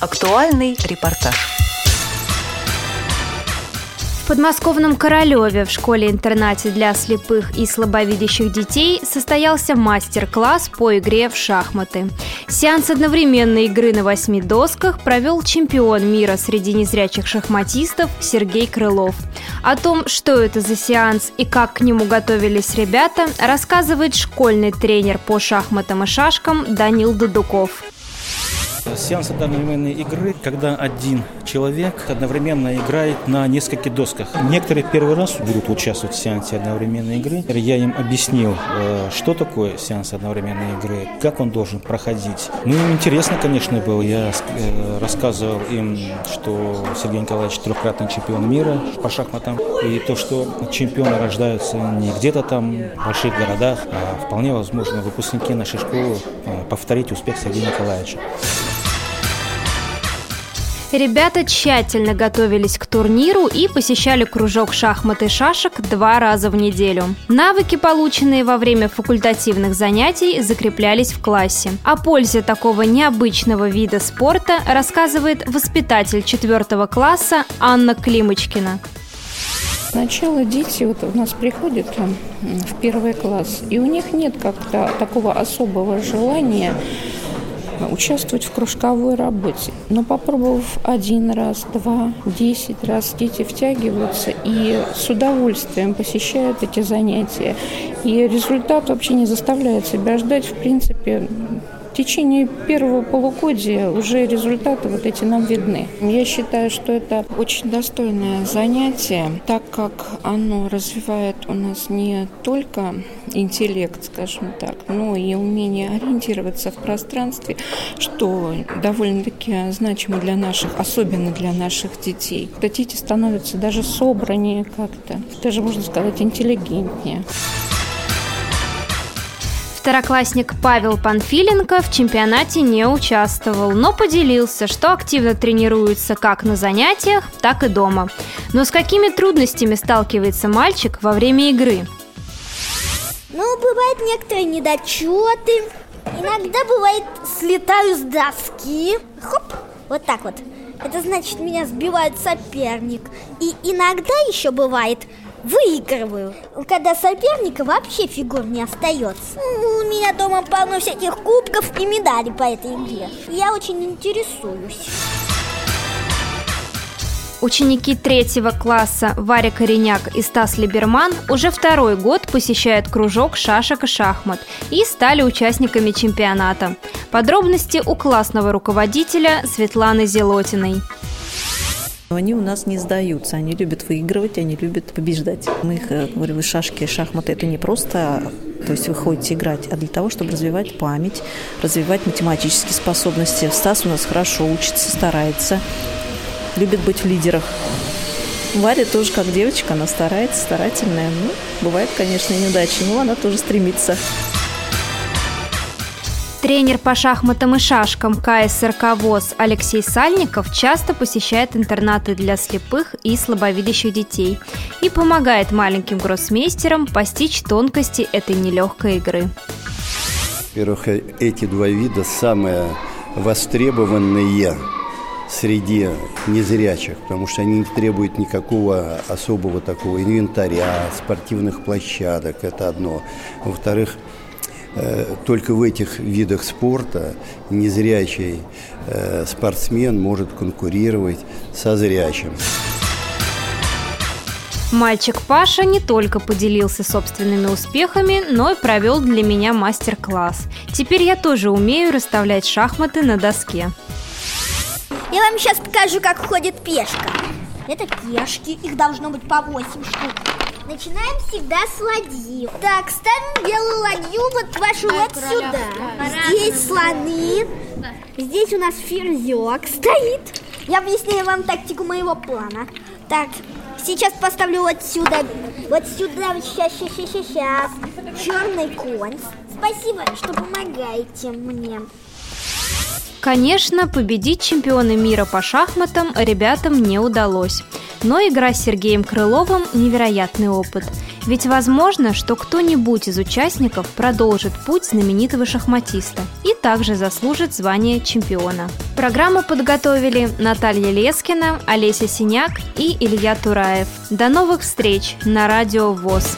Актуальный репортаж. В подмосковном Королеве в школе-интернате для слепых и слабовидящих детей состоялся мастер-класс по игре в шахматы. Сеанс одновременной игры на восьми досках провел чемпион мира среди незрячих шахматистов Сергей Крылов. О том, что это за сеанс и как к нему готовились ребята, рассказывает школьный тренер по шахматам и шашкам Данил Дудуков. Сеанс одновременной игры, когда один человек одновременно играет на нескольких досках. Некоторые первый раз будут участвовать в сеансе одновременной игры. Я им объяснил, э, что такое сеанс одновременной игры, как он должен проходить. Ну, им интересно, конечно, было. Я э, рассказывал им, что Сергей Николаевич трехкратный чемпион мира по шахматам. И то, что чемпионы рождаются не где-то там в больших городах, а вполне возможно выпускники нашей школы э, повторить успех Сергея Николаевича. Ребята тщательно готовились к турниру и посещали кружок шахмат и шашек два раза в неделю. Навыки, полученные во время факультативных занятий, закреплялись в классе. О пользе такого необычного вида спорта рассказывает воспитатель четвертого класса Анна Климочкина. Сначала дети вот у нас приходят в первый класс, и у них нет как-то такого особого желания участвовать в кружковой работе. Но попробовав один раз, два, десять раз, дети втягиваются и с удовольствием посещают эти занятия. И результат вообще не заставляет себя ждать. В принципе, течение первого полугодия уже результаты вот эти нам видны. Я считаю, что это очень достойное занятие, так как оно развивает у нас не только интеллект, скажем так, но и умение ориентироваться в пространстве, что довольно-таки значимо для наших, особенно для наших детей. Дети становятся даже собраннее как-то, даже, можно сказать, интеллигентнее. Второклассник Павел Панфиленко в чемпионате не участвовал, но поделился, что активно тренируется как на занятиях, так и дома. Но с какими трудностями сталкивается мальчик во время игры? Ну, бывают некоторые недочеты. Иногда бывает слетаю с доски. Хоп, вот так вот. Это значит, меня сбивает соперник. И иногда еще бывает, выигрываю. Когда соперника вообще фигур не остается. Ну, у меня дома полно всяких кубков и медалей по этой игре. Я очень интересуюсь. Ученики третьего класса Варя Кореняк и Стас Либерман уже второй год посещают кружок шашек и шахмат и стали участниками чемпионата. Подробности у классного руководителя Светланы Зелотиной. Они у нас не сдаются, они любят выигрывать, они любят побеждать. Мы их, э, говорю, шашки, шахматы – это не просто то есть вы ходите играть, а для того, чтобы развивать память, развивать математические способности. Стас у нас хорошо учится, старается, любит быть в лидерах. Варя тоже как девочка, она старается, старательная. Ну, бывает, конечно, неудачи, но она тоже стремится. Тренер по шахматам и шашкам КСРК ВОЗ Алексей Сальников часто посещает интернаты для слепых и слабовидящих детей и помогает маленьким гроссмейстерам постичь тонкости этой нелегкой игры. Во-первых, эти два вида самые востребованные среди незрячих, потому что они не требуют никакого особого такого инвентаря, спортивных площадок, это одно. Во-вторых, только в этих видах спорта незрячий э, спортсмен может конкурировать со зрячим. Мальчик Паша не только поделился собственными успехами, но и провел для меня мастер-класс. Теперь я тоже умею расставлять шахматы на доске. Я вам сейчас покажу, как ходит пешка. Это пешки, их должно быть по 8 штук. Начинаем всегда с ладьи. Так, ставим белую ладью вот вашу вот сюда. Здесь слоны. Здесь у нас ферзек стоит. Я объясняю вам тактику моего плана. Так, сейчас поставлю вот сюда, вот сюда, сейчас, сейчас, сейчас, сейчас. Черный конь. Спасибо, что помогаете мне. Конечно, победить чемпиона мира по шахматам ребятам не удалось. Но игра с Сергеем Крыловым – невероятный опыт. Ведь возможно, что кто-нибудь из участников продолжит путь знаменитого шахматиста и также заслужит звание чемпиона. Программу подготовили Наталья Лескина, Олеся Синяк и Илья Тураев. До новых встреч на Радио ВОЗ.